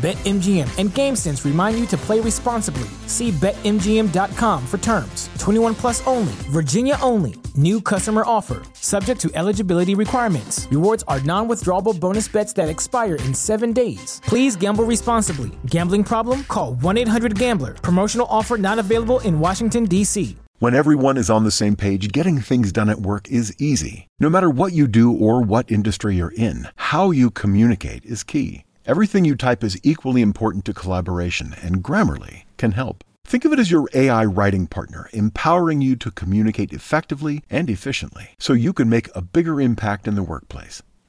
BetMGM and GameSense remind you to play responsibly. See BetMGM.com for terms. 21 plus only, Virginia only. New customer offer, subject to eligibility requirements. Rewards are non withdrawable bonus bets that expire in seven days. Please gamble responsibly. Gambling problem? Call 1 800 Gambler. Promotional offer not available in Washington, D.C. When everyone is on the same page, getting things done at work is easy. No matter what you do or what industry you're in, how you communicate is key. Everything you type is equally important to collaboration, and Grammarly can help. Think of it as your AI writing partner, empowering you to communicate effectively and efficiently so you can make a bigger impact in the workplace.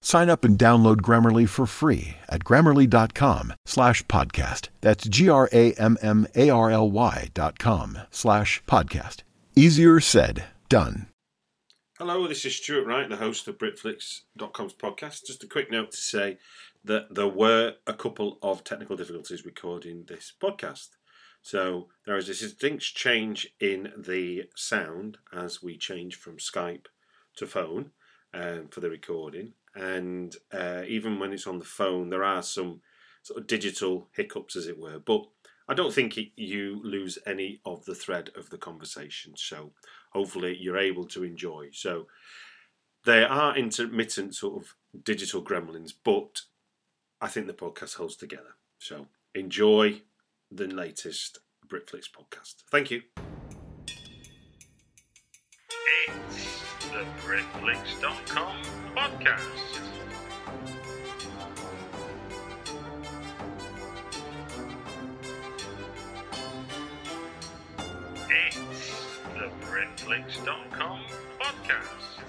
Sign up and download Grammarly for free at grammarly.com slash podcast. That's G-R-A-M-M-A-R-L-Y dot com slash podcast. Easier said, done. Hello, this is Stuart Wright, the host of Britflicks.com's podcast. Just a quick note to say that there were a couple of technical difficulties recording this podcast. So there is a distinct change in the sound as we change from Skype to phone um, for the recording. And uh, even when it's on the phone, there are some sort of digital hiccups, as it were. But I don't think it, you lose any of the thread of the conversation. So hopefully you're able to enjoy. So there are intermittent sort of digital gremlins, but I think the podcast holds together. So enjoy the latest Britflicks podcast. Thank you. The Britflicks.com podcast. It's the Britflicks.com podcast.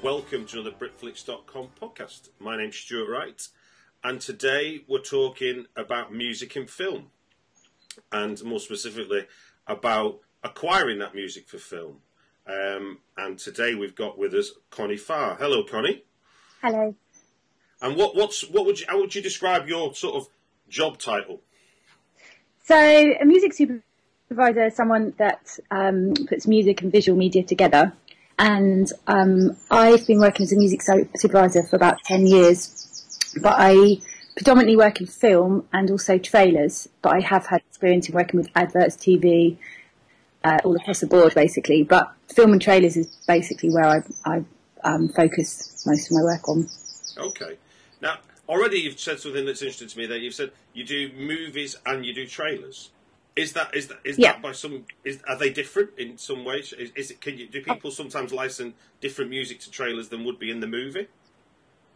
Welcome to another Britflicks.com podcast. My name's Stuart Wright, and today we're talking about music in film, and more specifically about acquiring that music for film. Um, and today we've got with us Connie Farr. Hello, Connie. Hello. And what what's what would you how would you describe your sort of job title? So, a music supervisor is someone that um, puts music and visual media together. And um, I've been working as a music supervisor for about 10 years, but I predominantly work in film and also trailers. But I have had experience in working with adverts, TV, uh, all across the board basically. But film and trailers is basically where I, I um, focus most of my work on. Okay. Now, already you've said something that's interesting to me. There, you've said you do movies and you do trailers. Is that is that is Yeah. that by some? Is are they different in some ways? Is, is it? Can you do people sometimes license different music to trailers than would be in the movie?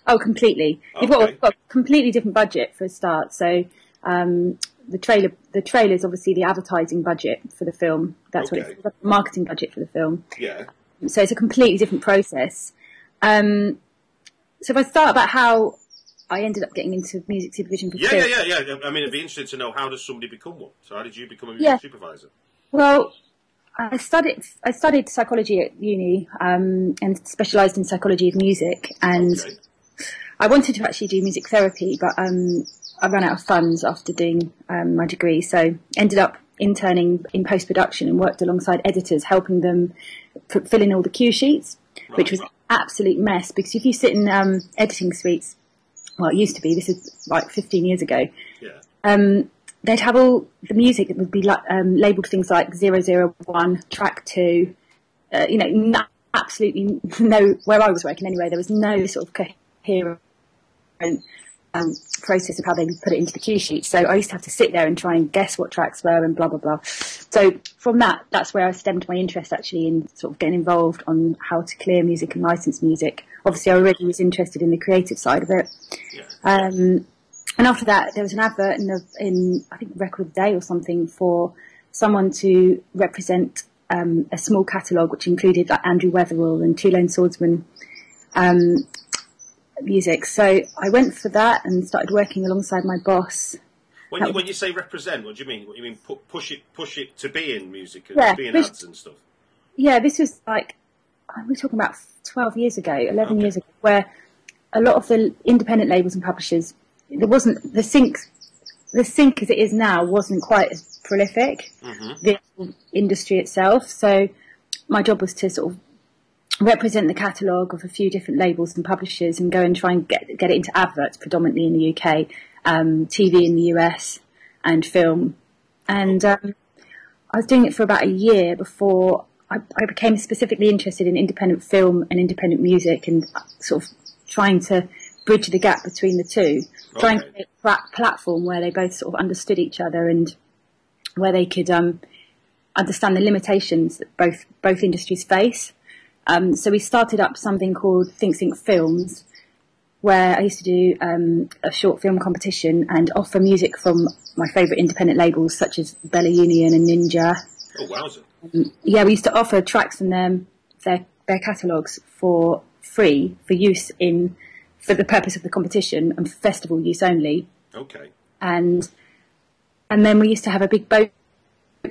Oh, completely. You've got, got a completely different budget for a start. So um, the trailer, the trailer is obviously the advertising budget for the film. That's what it's the marketing budget for the film. Yeah. So it's a completely different process. Um, so if I start about how I ended up getting into music supervision for Yeah, film. yeah, yeah, yeah. I mean, it'd be interesting to know how does somebody become one. So, how did you become a music Yeah. supervisor? Well, I studied I studied psychology at uni um, and specialised in psychology of music, and Okay. I wanted to actually do music therapy, but um, I ran out of funds after doing um, my degree, so ended up interning in post production and worked alongside editors, helping them f- fill in all the cue sheets, which was absolute mess because if you sit in um, editing suites, well, it used to be. This is like 15 years ago. Yeah. Um, they'd have all the music that would be like um, labelled things like 001, track two, uh, you know, no, absolutely no, where I was working anyway, there was no sort of coherent um, process of how they put it into the cue sheet. So I used to have to sit there and try and guess what tracks were and blah, blah, blah. So from that, that's where I stemmed my interest actually in sort of getting involved on how to clear music and license music. Obviously, I already was interested in the creative side of it. Um, and after that, there was an advert in, the, in I think Record of the Day or something for someone to represent um, a small catalogue which included like Andrew Weatherall and Two Lone Swordsmen um, music. So I went for that and started working alongside my boss. When you, was- when you say represent, what do you mean? What do you mean pu- push it push it to be in music and Yeah, be in ads and stuff? Yeah, this was like oh, we're talking about 12 years ago, 11 Okay. years ago, where a lot of the independent labels and publishers, there wasn't the sync, the sync as it is now wasn't quite as prolific. Mm-hmm. The industry itself. So my job was to sort of represent the catalogue of a few different labels and publishers and go and try and get get it into adverts, predominantly in the UK, um, TV in the US, and film. And um, I was doing it for about a year before I, I became specifically interested in independent film and independent music and sort of trying to bridge the gap between the two, trying to Okay. make a platform where they both sort of understood each other and where they could um, understand the limitations that both both industries face. Um, so we started up something called ThinkSync Films, where I used to do um, a short film competition and offer music from my favourite independent labels such as Bella Union and Ninja. Oh wowzer! Yeah, we used to offer tracks from them, their their catalogues for free for use in for the purpose of the competition and for festival use only Okay. and and then we used to have a big boat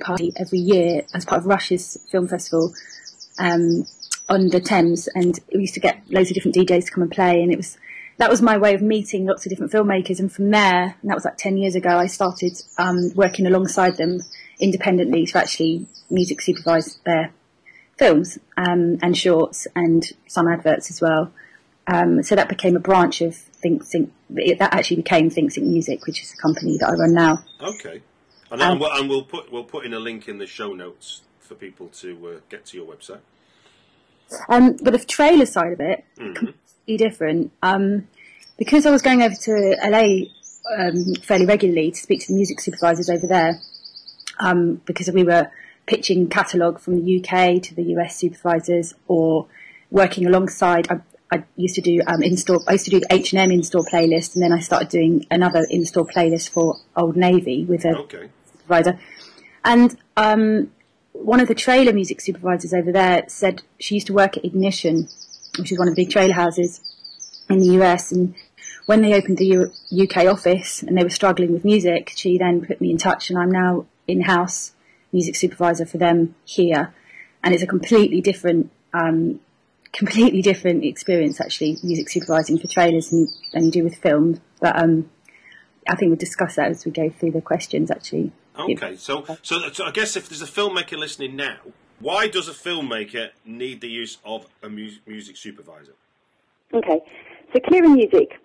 party every year as part of Rushes film festival um, on the Thames, and we used to get loads of different DJs to come and play, and it was that was my way of meeting lots of different filmmakers, and from there, and that was like ten years ago, I started um, working alongside them independently to actually music supervise their films um, and shorts and some adverts as well. Um, so that became a branch of ThinkSync. It, that actually became ThinkSync Music, which is the company that I run now. Okay. And, Um, we'll, and we'll put we'll put in a link in the show notes for people to uh, get to your website. Um, but the trailer side of it, completely different. Um, because I was going over to LA um, fairly regularly to speak to the music supervisors over there, um, because we were pitching catalogue from the UK to the US supervisors or working alongside. I, I used to do um, in-store. I used to do the H and M in-store playlist, and then I started doing another in-store playlist for Old Navy with a Okay one of the trailer music supervisors over there said she used to work at Ignition, which is one of the big trailer houses in the US. And when they opened the U- UK office and they were struggling with music, she then put me in touch, and I'm now in house music supervisor for them here. And it's a completely different, um, completely different experience actually, music supervising for trailers than you do with film. But um, I think we'll discuss that as we go through the questions actually. Okay. So, so so I guess if there's a filmmaker listening now, why does a filmmaker need the use of a mu- music supervisor? Okay, so clearing music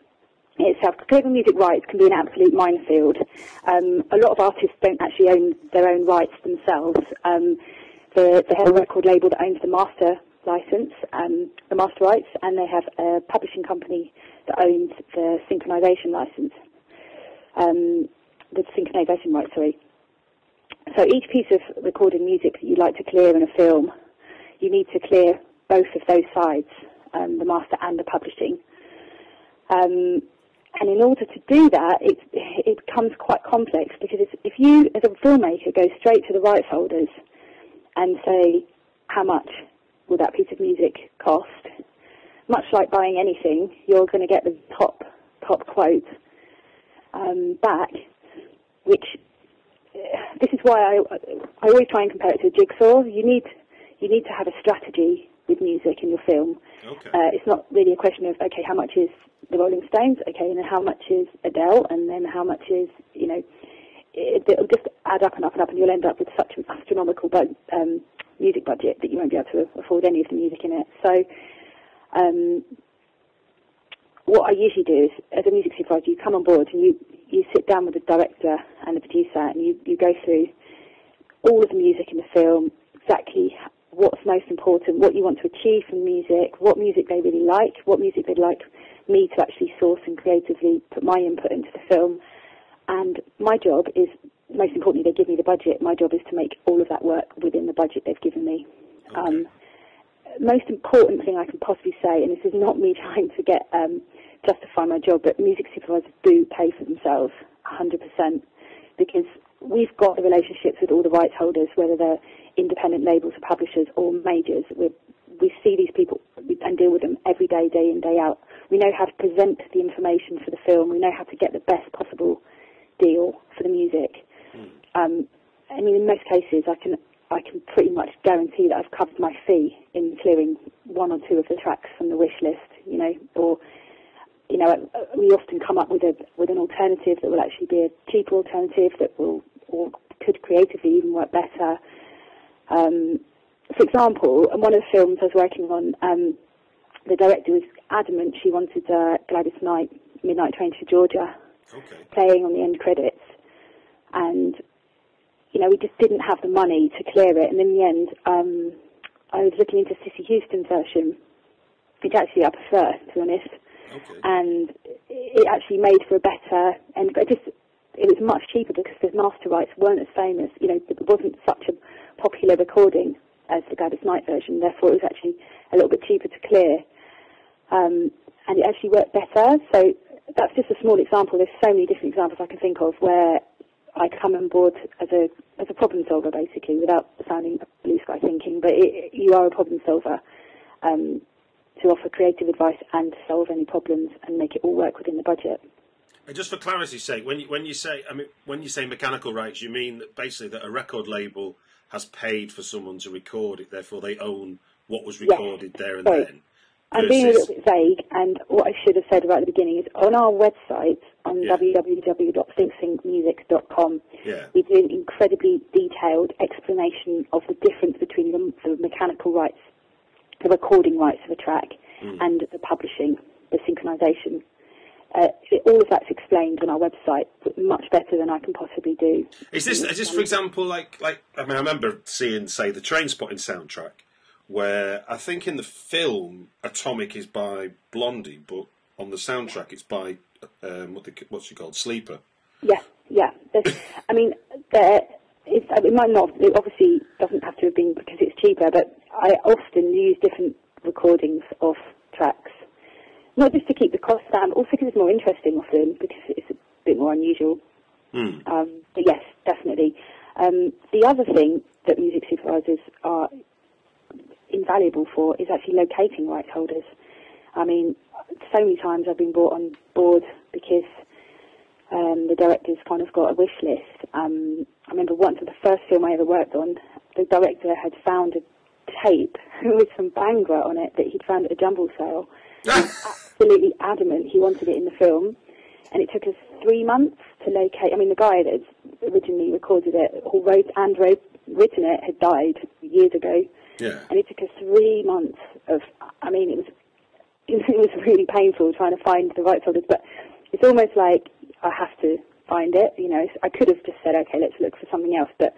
itself, clearing music rights can be an absolute minefield. Um, a lot of artists don't actually own their own rights themselves. Um, the, they have a record label that owns the master license, um, the master rights, and they have a publishing company that owns the synchronization license, um, the synchronization rights, sorry. So each piece of recorded music that you'd like to clear in a film, you need to clear both of those sides, um, the master and the publishing. Um, and in order to do that, it, it becomes quite complex because if, if you, as a filmmaker, go straight to the rights holders and say, how much will that piece of music cost? Much like buying anything, you're going to get the top top quote um, back, which this is why I, I always try and compare it to a jigsaw. You need you need to have a strategy with music in your film. Okay. Uh, it's not really a question of okay, how much is the Rolling Stones? Okay, and then how much is Adele? And then how much is you know? It, it'll just add up and up and up, and you'll end up with such an astronomical bu- um, music budget that you won't be able to afford any of the music in it. So. Um, what I usually do is, as a music supervisor, you come on board and you you sit down with the director and the producer, and you, you go through all of the music in the film, exactly what's most important, what you want to achieve from music, what music they really like, what music they'd like me to actually source and creatively put my input into the film. And my job is, most importantly, they give me the budget. My job is to make all of that work within the budget they've given me. Um, most important thing I can possibly say, and this is not me trying to get um, justify my job, but music supervisors do pay for themselves 100% because we've got the relationships with all the rights holders, whether they're independent labels or publishers or majors. we we see these people and deal with them every day, day in, day out. We know how to present the information for the film. We know how to get the best possible deal for the music. Um, I mean, in most cases, I can I can pretty much guarantee that I've covered my fee in clearing one or two of the tracks from the wish list. You know, or you know, we often come up with a with an alternative that will actually be a cheaper alternative that will or could creatively even work better. Um, for example, in one of the films I was working on, um, the director was adamant she wanted uh, Gladys Knight, Midnight Train to Georgia, Okay. playing on the end credits, and you know we just didn't have the money to clear it. And in the end, um, I was looking into Cissy Houston's version, which actually I prefer, to be honest Okay. and it actually made for a better and it just it was much cheaper because the master rights weren't as famous. You know, it wasn't such a popular recording as the Gladys Knight version. Therefore, it was actually a little bit cheaper to clear, um, and it actually worked better. So that's just a small example. There's so many different examples I can think of where I come on board as a as a problem solver, basically, without sounding blue sky thinking. But it, you are a problem solver. Um, to offer creative advice and to solve any problems and make it all work within the budget. And just for clarity's sake, when you, when you say I mean when you say mechanical rights, you mean that basically that a record label has paid for someone to record it, therefore they own what was Yes. recorded there and Sorry. then. I'm being a little bit vague, and what I should have said right at the beginning is on our website on Yeah. www.thinksyncmusic.com, Yeah. we do an incredibly detailed explanation of the difference between the, the mechanical rights, the recording rights of a track, Hmm. and the publishing, the synchronization. Uh, it- all of that's explained on our website much better than I can possibly do. Is this is this for example like like I mean I remember seeing say the Trainspotting soundtrack where I think in the film Atomic is by Blondie, but on the soundtrack it's by um, what the, what's she called Sleeper. Yeah, yeah. There's, I mean, there, it's, it might not. It obviously doesn't have to have been because it's cheaper, but I often use different recordings of tracks, not just to keep the cost down, but also because it's more interesting often because it's a bit more unusual. Hmm. Um, but yes, definitely. Um, the other thing that music supervisors are invaluable for is actually locating rights holders. I mean, so many times I've been brought on board because um, the director's kind of got a wish list. Um, I remember once, the first film I ever worked on, the director had found a tape with some Bhangra on it that he'd found at a jumble sale. He was absolutely adamant he wanted it in the film, and it took us three months to locate. I mean, the guy that originally recorded it, who wrote and wrote, written it, had died years ago, Yeah. and it took us three months of. I mean, it was it was really painful trying to find the right folders, but it's almost like I have to find it. You know, I could have just said, okay, let's look for something else, but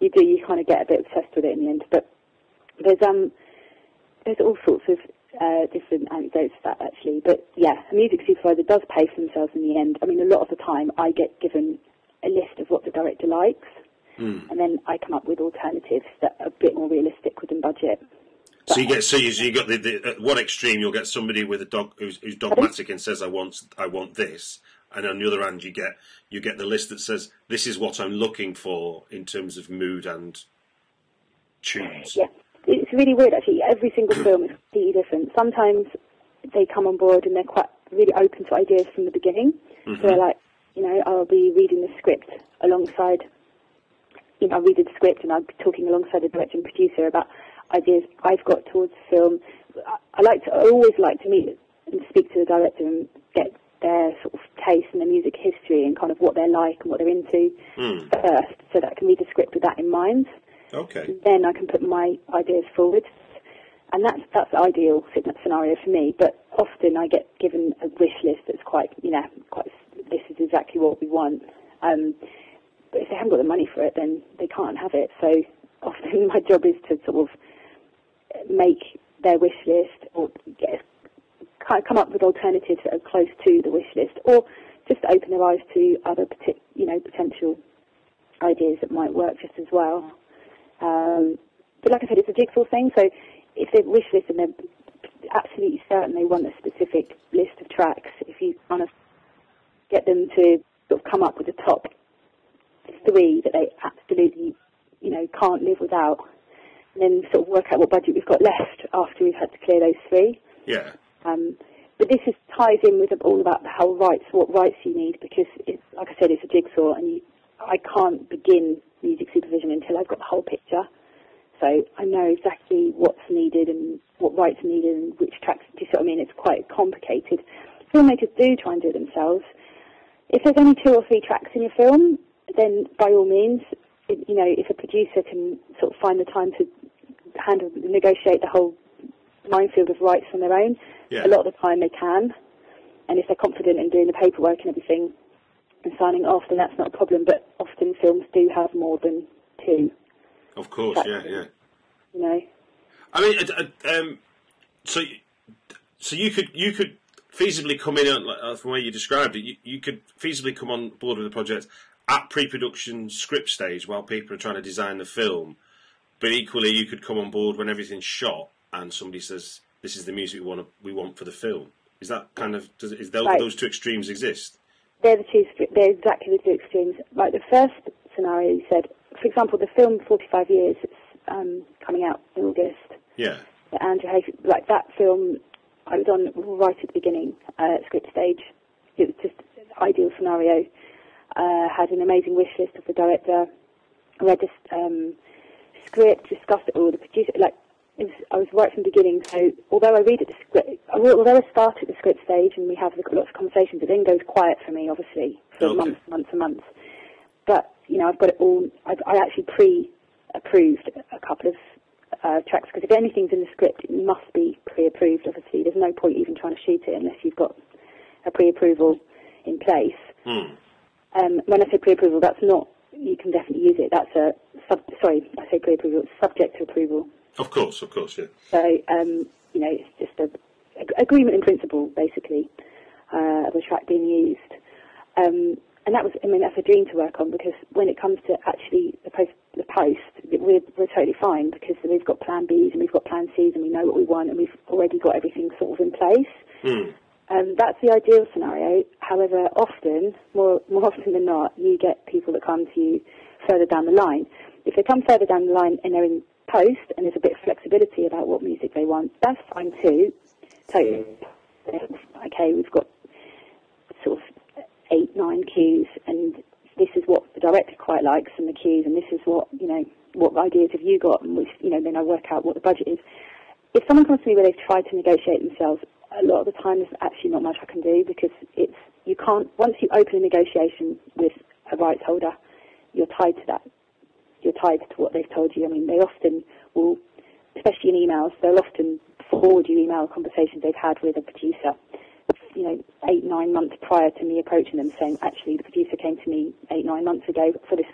you do, you kind of get a bit obsessed with it in the end. But there's um, there's all sorts of uh, different anecdotes to that actually. But yeah, a music supervisor does pay for themselves in the end. I mean, a lot of the time I get given a list of what the director likes, and then I come up with alternatives that are a bit more realistic within budget. So you get so you, so you got the, the at one extreme you'll get somebody with a dog who's, who's dogmatic and says I want I want this, and on the other hand you get you get the list that says this is what I'm looking for in terms of mood and tunes. Yeah, it's really weird actually. Every single film is completely different. Sometimes they come on board and they're quite really open to ideas from the beginning. So they're like, you know, I'll be reading the script alongside, you know, I'll read the script and I'll be talking alongside the director and producer about ideas I've got towards the film. I, I like to, I always like to meet and speak to the director and get their sort of taste and their music history and kind of what they're like and what they're into first, so that can read the script with that in mind Okay. then I can put my ideas forward. And that's that's the ideal scen- scenario for me. But often I get given a wish list that's quite, you know, quite this is exactly what we want. Um, but if they haven't got the money for it, then they can't have it. So often my job is to sort of make their wish list or get, of come up with alternatives that are close to the wish list, or just open their eyes to other, you know, potential ideas that might work just as well. Um, but like I said, it's a jigsaw thing. So if they've wish list and they're absolutely certain they want a specific list of tracks, if you kind of get them to sort of come up with the top three that they absolutely, you know, can't live without, and then sort of work out what budget we've got left after we've had to clear those three. Yeah. Um, but this is ties in with all about the whole rights, what rights you need, because like I said, it's a jigsaw, and you, I can't begin music supervision until I've got the whole picture. So I know exactly what's needed and what rights are needed and which tracks. Do you see what I mean? It's quite complicated. Filmmakers do try and do it themselves. If there's only two or three tracks in your film, then by all means, it, you know, if a producer can sort of find the time to handle, negotiate the whole minefield of rights on their own, Yeah. a lot of the time they can. And if they're confident in doing the paperwork and everything and signing off, then that's not a problem. But often films do have more than two, Of course. Yeah. Yeah. you know. I mean, um, so so you could you could feasibly come in on, like, from where you described it. You, you could feasibly come on board with the project at pre-production script stage while people are trying to design the film. But equally, you could come on board when everything's shot and somebody says, "This is the music we want we want for the film." Is that kind of does is those, Right. those two extremes exist? they're the two. They're exactly the two extremes. Like the first scenario, you said, for example, the film 45 Years. It's um, coming out in August. Yeah. Andrew Haigh, like that film, I was on right at the beginning, uh, script stage. It was just an ideal scenario. Uh, had an amazing wish list of the director. Read this um, script, discussed it all with the producer. Like was, I was right from the beginning. So although I read at the script, although I start at the script stage and we have lots of conversations, it then goes quiet for me, obviously, for Okay. months, months and months. But you know, I've got it all. I've, I actually pre-approved a couple of uh, tracks because if anything's in the script, it must be pre-approved. Obviously, there's no point even trying to shoot it unless you've got a pre-approval in place. Hmm. Um, when I say pre-approval, that's not. You can definitely use it. That's a sub, sorry. I say pre-approval. It's subject to approval. Of course. Of course. Yeah. So um, you know, it's just a, a agreement in principle, basically, uh, of a track being used. Um, and that was, I mean, that's a dream to work on because when it comes to actually the post, the post, we're, we're totally fine because we've got Plan Bs and we've got Plan Cs and we know what we want and we've already got everything sort of in place. Hmm. Um, that's the ideal scenario. However, often, more more often than not, you get people that come to you further down the line. If they come further down the line and they're in post and there's a bit of flexibility about what music they want, that's fine too. So, mm. okay, we've got sort of eight, nine cues, and this is what the director quite likes, and the cues, and this is what you know, what ideas have you got, and which you know, then I work out what the budget is. If someone comes to me where they've tried to negotiate themselves, a lot of the time there's actually not much I can do because it's you can't once you open a negotiation with a rights holder, you're tied to that. You're tied to what they've told you. I mean, they often will, especially in emails, they'll often forward you email conversations they've had with a producer you know, eight, nine months prior to me approaching them saying, actually, the producer came to me eight, nine months ago for this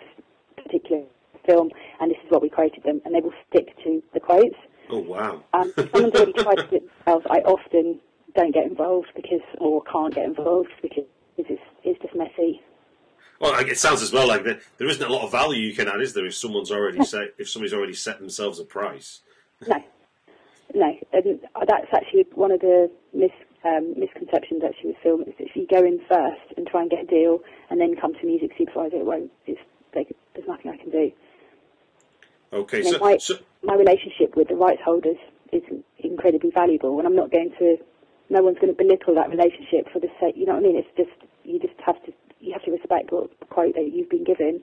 particular film, and this is what we quoted them, and they will stick to the quotes. Oh wow. Um, if someone's already tried to do it themselves, I often don't get involved because, or can't get involved because it's, it's just messy. Well, it sounds as well like there, there isn't a lot of value you can add, is there? If someone's already set, if somebody's already set themselves a price. No, no, and that's actually one of the mis, um, misconceptions actually with film is that if you go in first and try and get a deal and then come to music supervisor, it won't. It's, they, there's nothing I can do. Okay, so, my, so my relationship with the rights holders is incredibly valuable, and I'm not going to. No one's going to belittle that relationship for the sake. You know what I mean? It's just you just have to what quote that you've been given,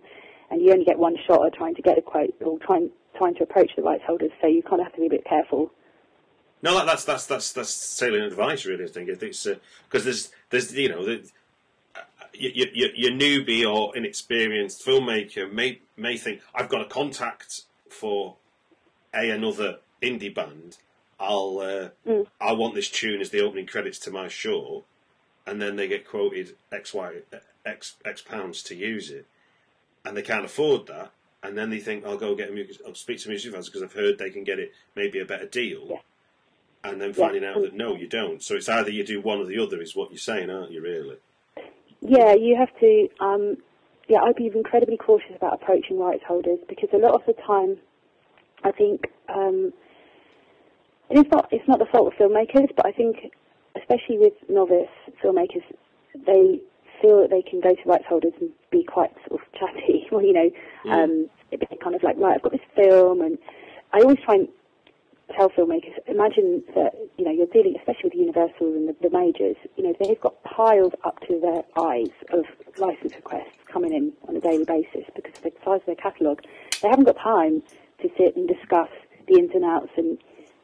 and you only get one shot at trying to get a quote or trying trying to approach the rights holders. So you kind of have to be a bit careful. no, that, that's that's that's that's salient advice, really. I think it's because there's there's you know the, uh, you, you, you- your newbie or inexperienced filmmaker may may think I've got a contact for a another indie band. I'll uh, I want this tune as the opening credits to my show. And then they get quoted X Y X X pounds to use it, and they can't afford that, and then they think I'll go get a music, I'll speak to music fans because I've heard they can get it maybe a better deal, Yeah. and then Yeah. finding out that no, you don't. So it's either you do one or the other, is what you're saying, aren't you? Really? Yeah, you have to. Um, yeah, I'd be incredibly cautious about approaching rights holders because a lot of the time, I think, um, and it's not it's not the fault of filmmakers, but I think, especially with novice filmmakers, they feel that they can go to rights holders and be quite sort of chatty. Well, you know, um, it'd be kind of like, right, I've got this film, and I always try and tell filmmakers, imagine that, you know, you're dealing, especially with Universal and the, the majors, you know, they've got piles up to their eyes of license requests coming in on a daily basis because of the size of their catalogue. They haven't got time to sit and discuss the ins and outs and,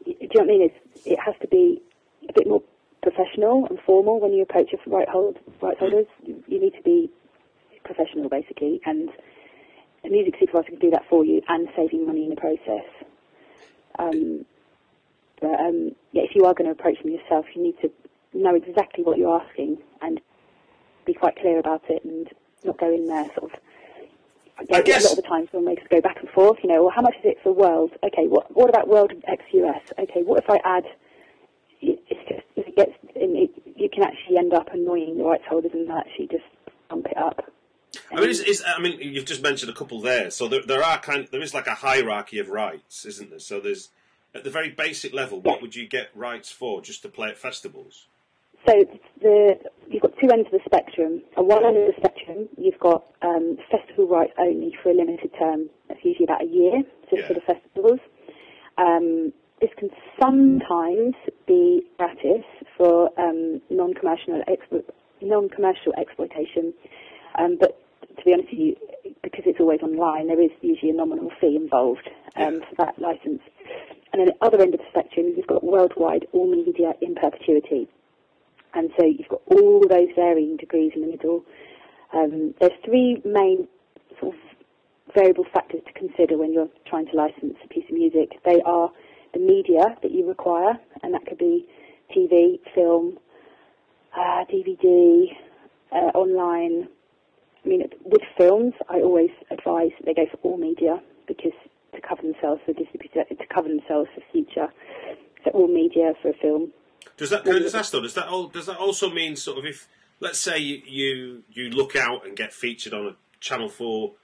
do you know what I mean? It's, it has to be a bit more professional and formal when you approach your right hold, rights holders. You, need to be professional, basically, and a music supervisor can do that for you and save you money in the process. Um, but um, yeah, if you are going to approach them yourself, you need to know exactly what you're asking and be quite clear about it and not go in there sort of. I Yeah, guess- a lot of the times filmmakers go back and forth. You know, well, how much is it for world? Okay, what what about world X US? Okay, what if I add? It's just it gets, it, you can actually end up annoying the rights holders and actually just bump it up. I mean, it's, it's, I mean, you've just mentioned a couple there. So there, there are kind, there is like a hierarchy of rights, isn't there? So there's at the very basic level, what would you get rights for just to play at festivals? So the you've got two ends of the spectrum. At one end of the spectrum, you've got um, festival rights only for a limited term. That's usually about a year, just for the festivals. Um, this can sometimes be gratis for um, non-commercial explo- non-commercial exploitation, um, but to be honest with you, because it's always online, there is usually a nominal fee involved um, for that license. And then the other end of the spectrum, you've got worldwide all media in perpetuity. And so you've got all those varying degrees in the middle. Um, there's three main sort of variable factors to consider when you're trying to license a piece of music. They are the media that you require, and that could be TV, film, uh, DVD, uh, online. I mean, with films, I always advise that they go for all media because to cover themselves for distributor, to cover themselves for future. So all media for a film. Does that? Just ask though? Does that all? Does that also mean sort of if, let's say you you, you look out and get featured on a Channel Four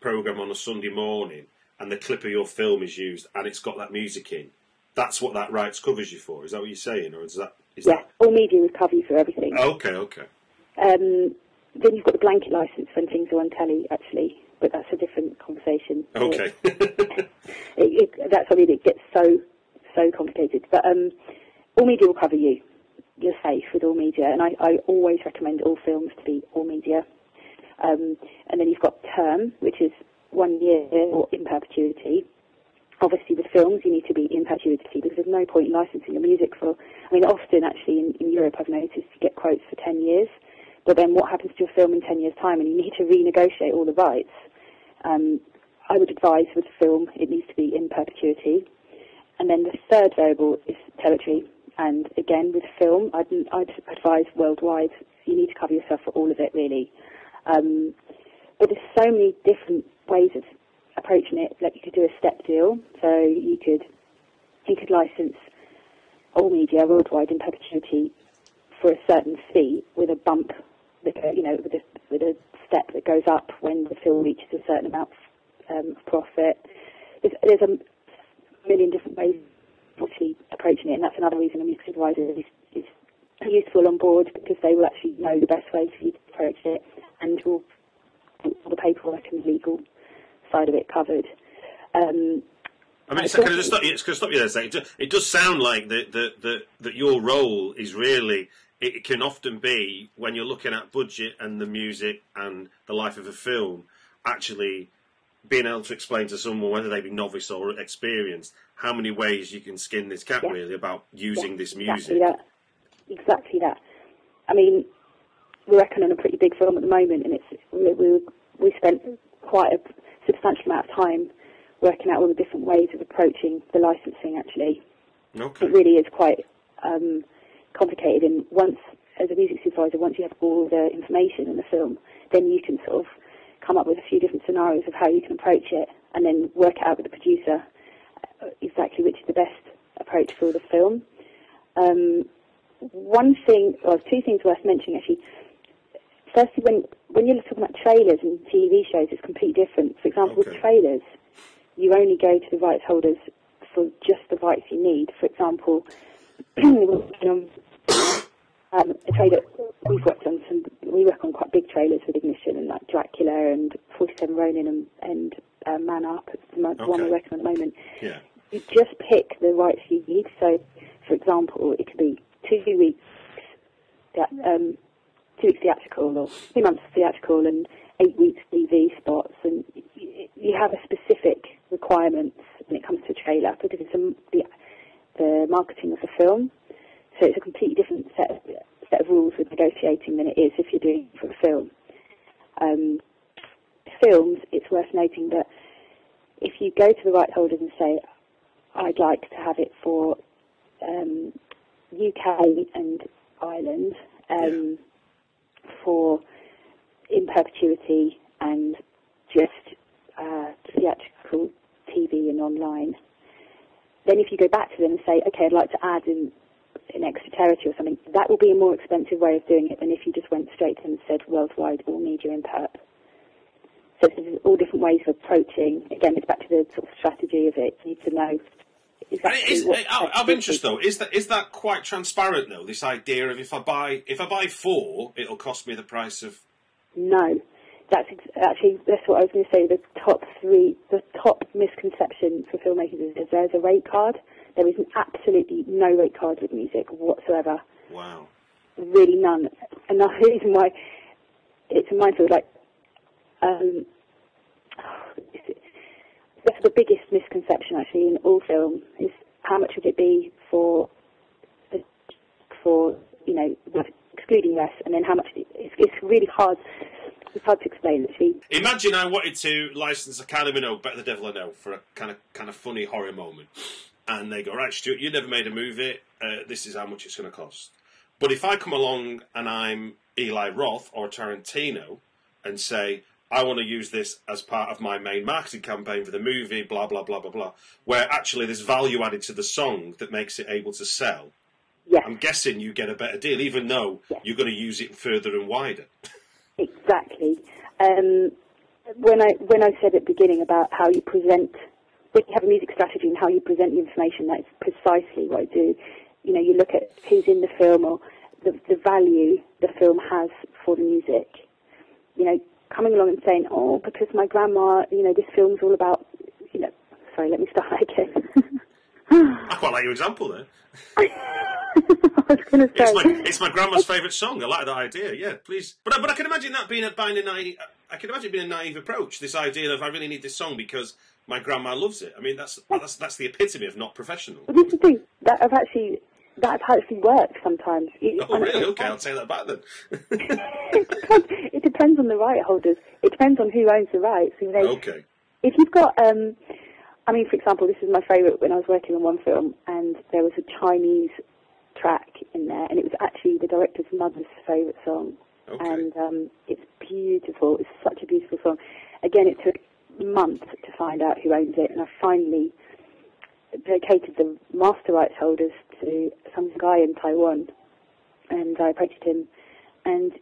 program on a Sunday morning, and the clip of your film is used, and it's got that music in. That's what that rights covers you for. Is that what you're saying, or is that? Is Yeah, all media would cover you for everything. That, okay, okay. Um, then you've got the blanket license when things are on telly, actually, but that's a different conversation. Okay. It, it, that's I mean, it gets so so complicated. But um, all media will cover you. You're safe with all media, and I, I always recommend all films to be all media. Um, and then you've got term, which is one year or in perpetuity. Obviously, with films, you need to be in perpetuity because there's no point in licensing your music for. I mean, often actually in, in Europe, I've noticed you get quotes for 10 years, but then what happens to your film in 10 years' time, and you need to renegotiate all the rights. Um, I would advise with film, it needs to be in perpetuity. And then the third variable is territory. And again, with film, I'd, I'd advise worldwide, you need to cover yourself for all of it, really. Um, but there's so many different ways of approaching it. Like you could do a step deal, so you could you could license all media worldwide in perpetuity for a certain fee with a bump, that, go- you know, with a with a step that goes up when the film reaches a certain amount um, of profit. There's, there's a million different ways of actually approaching it, and that's another reason a music supervisor is, is useful on board because they will actually know the best way to approach it and will all the paperwork and legal side of it covered. Um, I mean, so can I just stop you? Can I stop you there? a second? It does, sound like that that that that your role is really. It can often be when you're looking at budget and the music and the life of a film, actually being able to explain to someone whether they be novice or experienced how many ways you can skin this cat Yeah. really about using Yeah, this Exactly music. that. Exactly that. I mean, we're working on a pretty big film at the moment, and it's we we, we spent quite a substantial amount of time working out all the different ways of approaching the licensing. Actually, Okay. it really is quite um, complicated. And once as a music supervisor, once you have all the information in the film, then you can sort of come up with a few different scenarios of how you can approach it, and then work it out with the producer uh, exactly which is the best approach for the film. Um, one thing, or two things worth mentioning actually. Firstly, when when you're talking about trailers and TV shows, it's completely different. For example, Okay. with trailers, you only go to the rights holders for just the rights you need. For example, we're working on um, a trailer. We've worked on some. We work on quite big trailers with Ignition and like Dracula and 47 Ronin and, and uh, Man Up. It's the mo- one Okay. we're working on at the moment Yeah. you just pick the rights you need. So, for example, it could be two weeks, that, um, two weeks theatrical or two months theatrical and eight weeks TV spots, and you have a specific requirements when it comes to a trailer because it's a, the the marketing of the film. So it's a completely different set of, set of rules with negotiating than it is if you're doing it for a film. Um, films, it's worth noting that if you go to the right holders and say, I'd like to have it for um, UK and Ireland um, for in perpetuity and just uh, theatrical TV and online. Then if you go back to them and say, okay, I'd like to add in an extra territory or something, that will be a more expensive way of doing it than if you just went straight to them and said worldwide all media in perp. So there's all different ways of approaching. Again, it's back to the sort of strategy of it. You need to know exactly is, what out of interest though, is that is that quite transparent though? This idea of if I buy if I buy four, it'll cost me the price of. No, that's ex- actually that's what I was going to say. The top three, the top misconception for filmmakers is, is there's a rate card. There is absolutely no rate card with music whatsoever. Wow. Really none. And the reason why it's a minefield, like, um, that's the biggest misconception actually in all film is how much would it be for for you know excluding US, and then how much it's, it's really hard. It's hard to explain actually. Imagine I wanted to license a Kylie Minogue, Better the Devil I Know, for a kind of kind of funny horror moment, and they go, right, Stuart, you never made a movie. Uh, this is how much it's going to cost. But if I come along and I'm Eli Roth or Tarantino and say, I want to use this as part of my main marketing campaign for the movie, blah blah blah blah blah, where actually there's value added to the song that makes it able to sell. Yes, I'm guessing you get a better deal, even though Yes. you're going to use it further and wider. exactly. Um, when I when I said at the beginning about how you present, when you have a music strategy and how you present the information, that's precisely what I do. You know, you look at who's in the film or the, the value the film has for the music. You know, coming along and saying, oh, because my grandma, you know, this film's all about, you know, sorry, let me start again. I quite like your example there. I was going to say, It's my, it's my grandma's favourite song. I like that idea. Yeah, please. But but I can imagine that being a being a naive. I can imagine being a naive approach. This idea of I really need this song because my grandma loves it. I mean, that's that's that's the epitome of not professional. Well, this is the thing that I've actually that have actually works sometimes. It- Oh, really? Okay, I'll take that back then. it, depends, it depends on the right holders. It depends on who owns the rights. Okay. If you've got, um, I mean, for example, this is my favourite when I was working on one film, and there was a Chinese track in there, and it was actually the director's mother's favourite song, Okay. and um, it's beautiful. It's such a beautiful song. Again, it took months to find out who owns it, and I finally located the master rights holders to some guy in Taiwan, and I approached him, and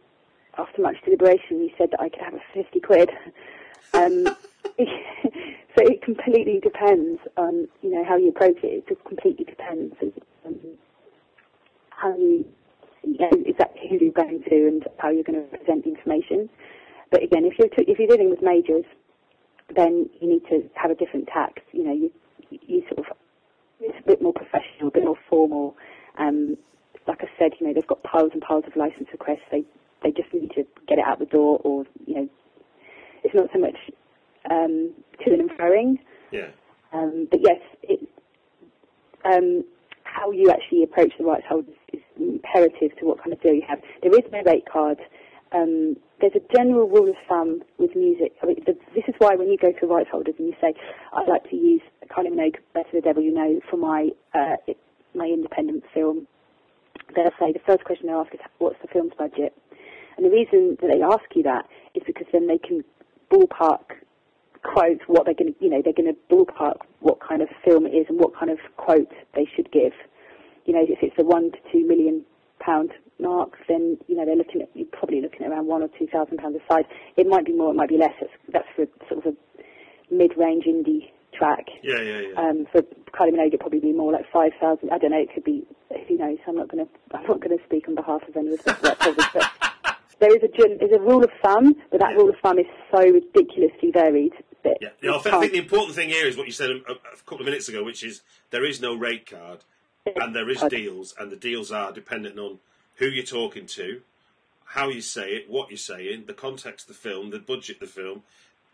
after much deliberation, he said that I could have a fifty quid. Um, so it completely depends on you know how you approach it. It just completely depends on how you, you know, exactly who you're going to and how you're going to present the information. But again, if you're if you're dealing with majors, then you need to have a different tax. You know, you you sort of it's a bit more professional, a bit more formal. Um, like I said, you know, they've got piles and piles of license requests. They they just need to get it out the door, or you know, it's not so much um, to and froing. Yeah. Um, but yes, it, um, how you actually approach the rights holders is imperative to what kind of deal you have. There is no rate card. Um, there's a general rule of thumb with music. I mean, the, this is why when you go to rights holders and you say, "I'd like to use Kylie Minogue, Better the Devil You Know, for my uh, my independent film," they'll say the first question they ask is, "What's the film's budget?" And the reason that they ask you that is because then they can ballpark quote what they're going to, you know, they're going to ballpark what kind of film it is and what kind of quote they should give. You know, if it's a one to two million pound mark, then you know they're looking at you're probably looking at around one or two thousand pounds a side. It might be more, it might be less. That's, that's for sort of a mid-range indie track. Yeah, yeah, yeah. Um, for Kylie Minogue, it'd probably be more like five thousand. I don't know. It could be. Who knows? I'm not going to. I'm not going to speak on behalf of any of but there is a there's a rule of thumb, but that Yeah. rule of thumb is so ridiculously varied that Yeah, yeah I, think, I can't- think the important thing here is what you said a, a couple of minutes ago, which is there is no rate card and there is deals, and the deals are dependent on who you're talking to, how you say it, what you're saying, the context of the film, the budget of the film,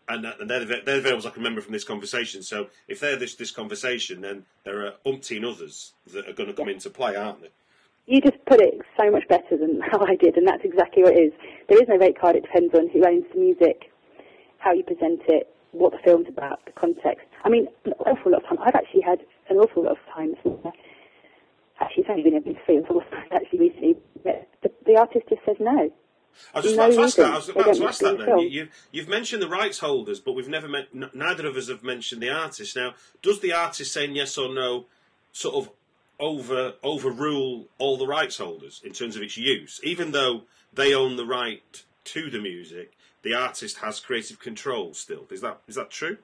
and, that, and they're, the, they're the variables I can remember from this conversation. So if they're this, this conversation, then there are umpteen others that are going to come into play, aren't there? You just put it so much better than how I did, and that's exactly what it is. There is no rate card. It depends on who owns the music, how you present it, what the film's about, the context. I mean, an awful lot of times. I've actually had an awful lot of times. Actually, it's only been a big actually recently, but the, the artist just says no. I was just No about to ask that. I was about to ask that. Then you, you've you've mentioned the rights holders, but we've never met. n- Neither of us have mentioned the artist. Now, does the artist saying yes or no sort of over overrule all the rights holders in terms of its use, even though they own the right to the music? The artist has creative control still. Is that is that true?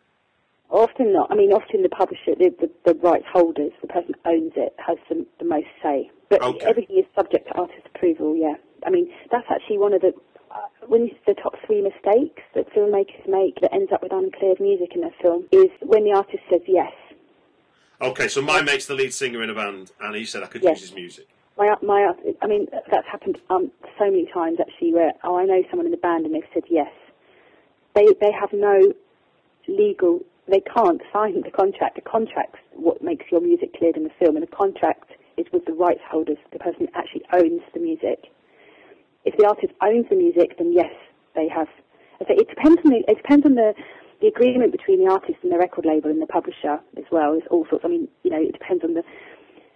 Often not. I mean, often the publisher, the, the, the rights holders, the person who owns it, has the, the most say. But Okay. everything is subject to artist approval. Yeah. I mean, that's actually one of the uh, when the top three mistakes that filmmakers make that ends up with uncleared music in their film is when the artist says yes. Okay, so my mate's the lead singer in a band, and he said I could Yes. use his music. My, my, I mean, that's happened um, so many times actually. Where oh, I know someone in the band and they've said yes. They they have no legal. They can't sign the contract. The contract's what makes your music cleared in the film, and the contract is with the rights holders, the person who actually owns the music. If the artist owns the music, then yes, they have. Say it depends on the it depends on the the agreement between the artist and the record label and the publisher as well. There's all sorts. I mean, you know, it depends on the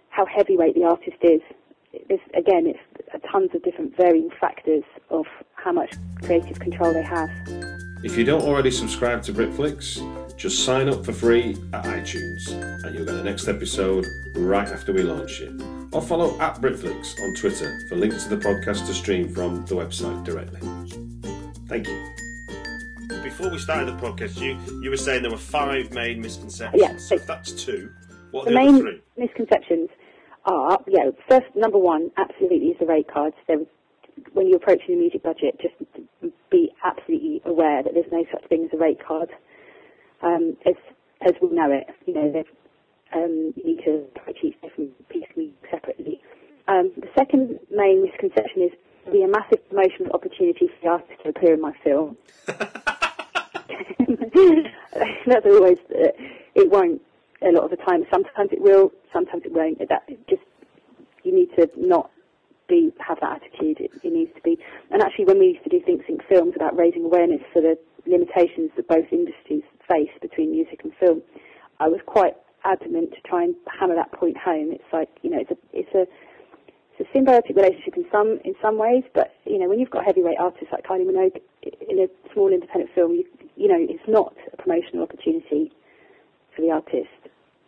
how heavyweight the artist is. There's, again, it's tons of different varying factors of how much creative control they have. If you don't already subscribe to Britflicks, just sign up for free at iTunes and you'll get the next episode right after we launch it. Or follow at Britflicks on Twitter for links to the podcast to stream from the website directly. Thank you. Before we started the podcast, you, you were saying there were five main misconceptions. Yeah. So if that's two, what The are the, main other three? misconceptions are, yeah, first, number one, absolutely is the rate cards. There, when you're approaching the music budget, just be absolutely aware that there's no such thing as a rate card. Um, as as we know it, you know, um, you need to approach each different piece of music separately. Um, the second main misconception is there'll be a massive promotional opportunity for the artist to appear in my film. That's always uh, it won't a lot of the time. Sometimes it will, sometimes it won't. That just you need to not be have that attitude. It, it needs to be. And actually, when we used to do ThinkSync films about raising awareness for the limitations that both industries face between music and film, I was quite adamant to try and hammer that point home. It's like you know, it's a it's a it's a symbiotic relationship in some in some ways, but you know when you've got heavyweight artists like Kylie Minogue in a small independent film, you, you know it's not a promotional opportunity for the artist.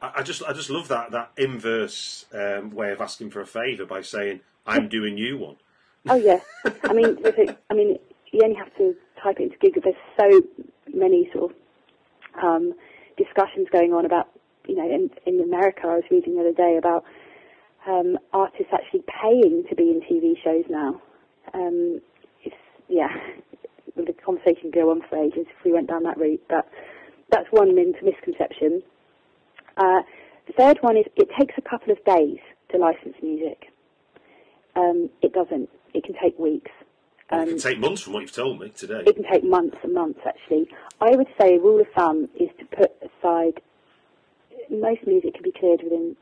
I just I just love that that inverse um, way of asking for a favour by saying I'm doing you one. Oh yeah, I mean, a, I mean, you only have to type it into Google. There's so many sort of um, discussions going on about, you know, in, in America. I was reading the other day about um, artists actually paying to be in TV shows now. Um, it's yeah, the conversation could go on for ages if we went down that route. But that's one min- misconception. Uh, the third one is it takes a couple of days to license music. Um, it doesn't. It can take weeks. it Um, can take months from what you've told me today. it can take months and months actually. I would say a rule of thumb is to put aside most music can be cleared within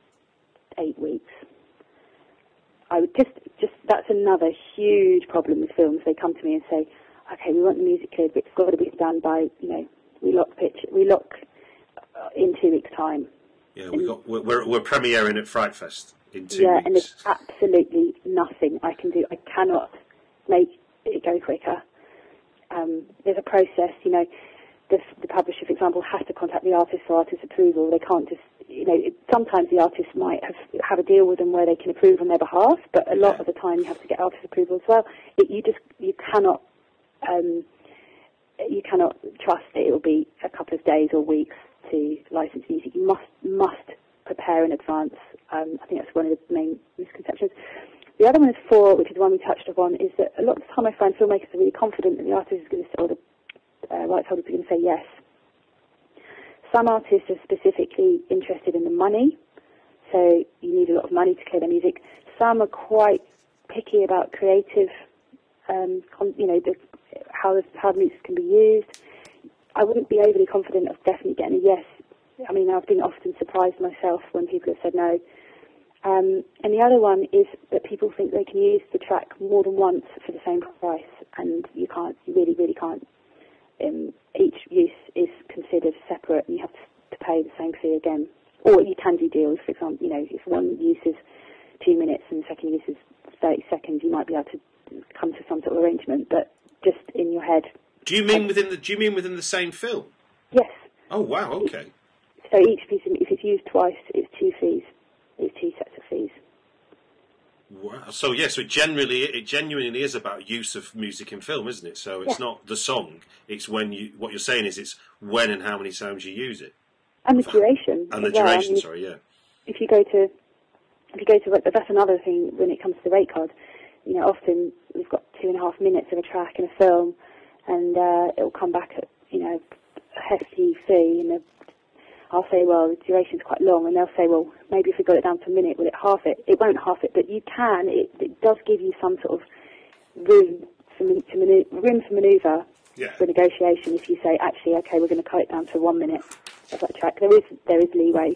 eight weeks. I would just just that's another huge problem with films. They come to me and say, Okay, we want the music cleared but it's got to be done by, you know, we lock pitch we lock uh, in two weeks time. Yeah, we got we're, we're, we're premiering at Fright Fest in two yeah, and weeks. there's absolutely nothing I can do. I cannot make it go quicker. Um, there's a process, you know. The, the publisher, for example, has to contact the artist for artist approval. They can't just, you know. It, sometimes the artist might have have a deal with them where they can approve on their behalf, but a lot Yeah. of the time you have to get artist approval as well. It, you just you cannot um, you cannot trust that it will be a couple of days or weeks to license music. You must must prepare in advance. Um, I think that's one of the main misconceptions. The other one is four, which is the one we touched upon, is that a lot of the time I find filmmakers are really confident that the artist is going to, or the uh, rights holders are going to say yes. Some artists are specifically interested in the money, so you need a lot of money to clear their music. Some are quite picky about creative, um, con- you know, the, how how the music can be used. I wouldn't be overly confident of definitely getting a yes. I mean, I've been often surprised myself when people have said no. Um, and the other one is that people think they can use the track more than once for the same price, and you can't. You really, really can't. Um, each use is considered separate, and you have to, to pay the same fee again. Or you can do deals. For example, you know, if one use is two minutes and the second use is thirty seconds, you might be able to come to some sort of arrangement. But just in your head, Do you mean within the Do you mean within the same film? yes. Oh wow, okay. So each piece, if it's used twice, it's two fees. It's two sets of fees. Wow. So yes, so it generally it genuinely is about use of music in film, isn't it? So it's Yeah. not the song; it's when you. What you're saying is it's when and how many times you use it, And the duration. and the well. I duration. mean, sorry, yeah. if you go to if you go to but that's another thing when it comes to the rate card. You know, often we've got two and a half minutes of a track in a film, and uh, it'll come back at you know a hefty fee, and the- I'll say, well, the duration's quite long, and they'll say, well, maybe if we got it down to a minute, will it half it? It won't half it, but you can. It, it does give you some sort of room for to manu- room for manoeuvre Yeah. for negotiation. If you say, actually, okay, we're going to cut it down to one minute of that track, there is there is leeway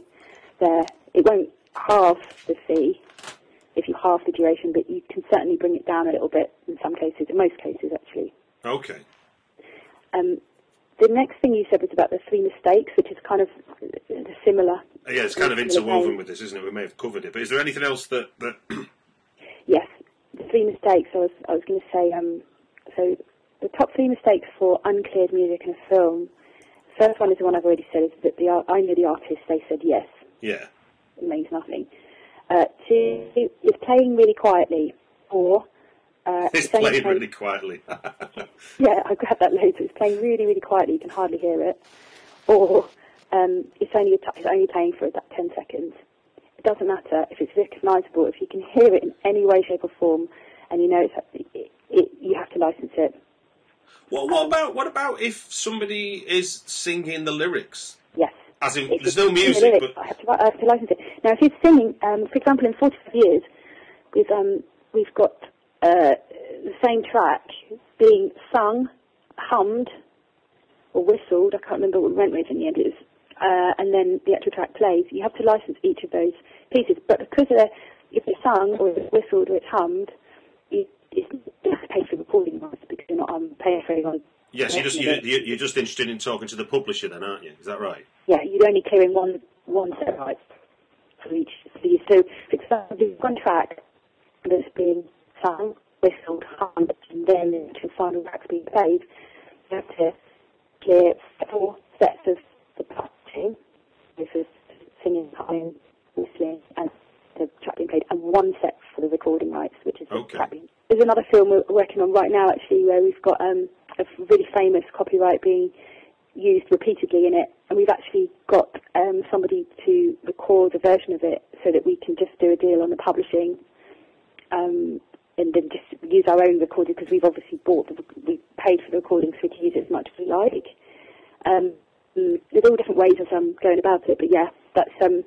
there. It won't halve the fee if you halve the duration, but you can certainly bring it down a little bit in some cases, in most cases actually. Okay. Um, the next thing you said was about the three mistakes, which is kind of uh, similar. Uh, Yeah, it's kind of interwoven with this, isn't it? We may have covered it, but is there anything else that that? Yes, the three mistakes. I was I was going to say. Um, so the top three mistakes for uncleared music in a film. First one is the one I've already said. Is that the I know the artist. They said yes. yeah. It means nothing. Uh, two is playing really quietly, or uh, It's playing playing- really quietly. Yeah, I grabbed that later. It's playing really, really quietly. You can hardly hear it. Or um, it's only it's only playing for about ten seconds. It doesn't matter if it's recognisable. If you can hear it in any way, shape, or form, and you know it's, it, it, you have to license it. what, what about what about if somebody is singing the lyrics? Yes. As in, If there's no in the music, lyrics, but I have to, I have to license it. Now, if it's singing, um, for example, in 45 years, we've um, we've got uh, the same track being sung, hummed, or whistled. I can't remember what we went with in the end. It was, uh, and then the actual track plays. You have to license each of those pieces. But because they're, if it's sung or it's whistled or it's hummed, you, it's, you have to pay for the recording rights because you're not um, paying for anyone. yes, you're just you, you're just interested in talking to the publisher, then, aren't you? Is that right? yeah, you're only clearing one one set of rights for each. So, for example, one track that's being sung, whistled, hummed, and then the actual final track's being played. You have to clear four sets of the publishing, which is singing, humming, whistling, and the track being played, and one set for the recording rights, which is the track being. There's another film we're working on right now, actually, where we've got um, a really famous copyright being used repeatedly in it, and we've actually got um, somebody to record a version of it so that we can just do a deal on the publishing, um, and then just use our own recording because we've obviously bought the we paid for the recording so we can use it as much as we like. Um, there's all different ways of um, going about it, but yeah, that's um,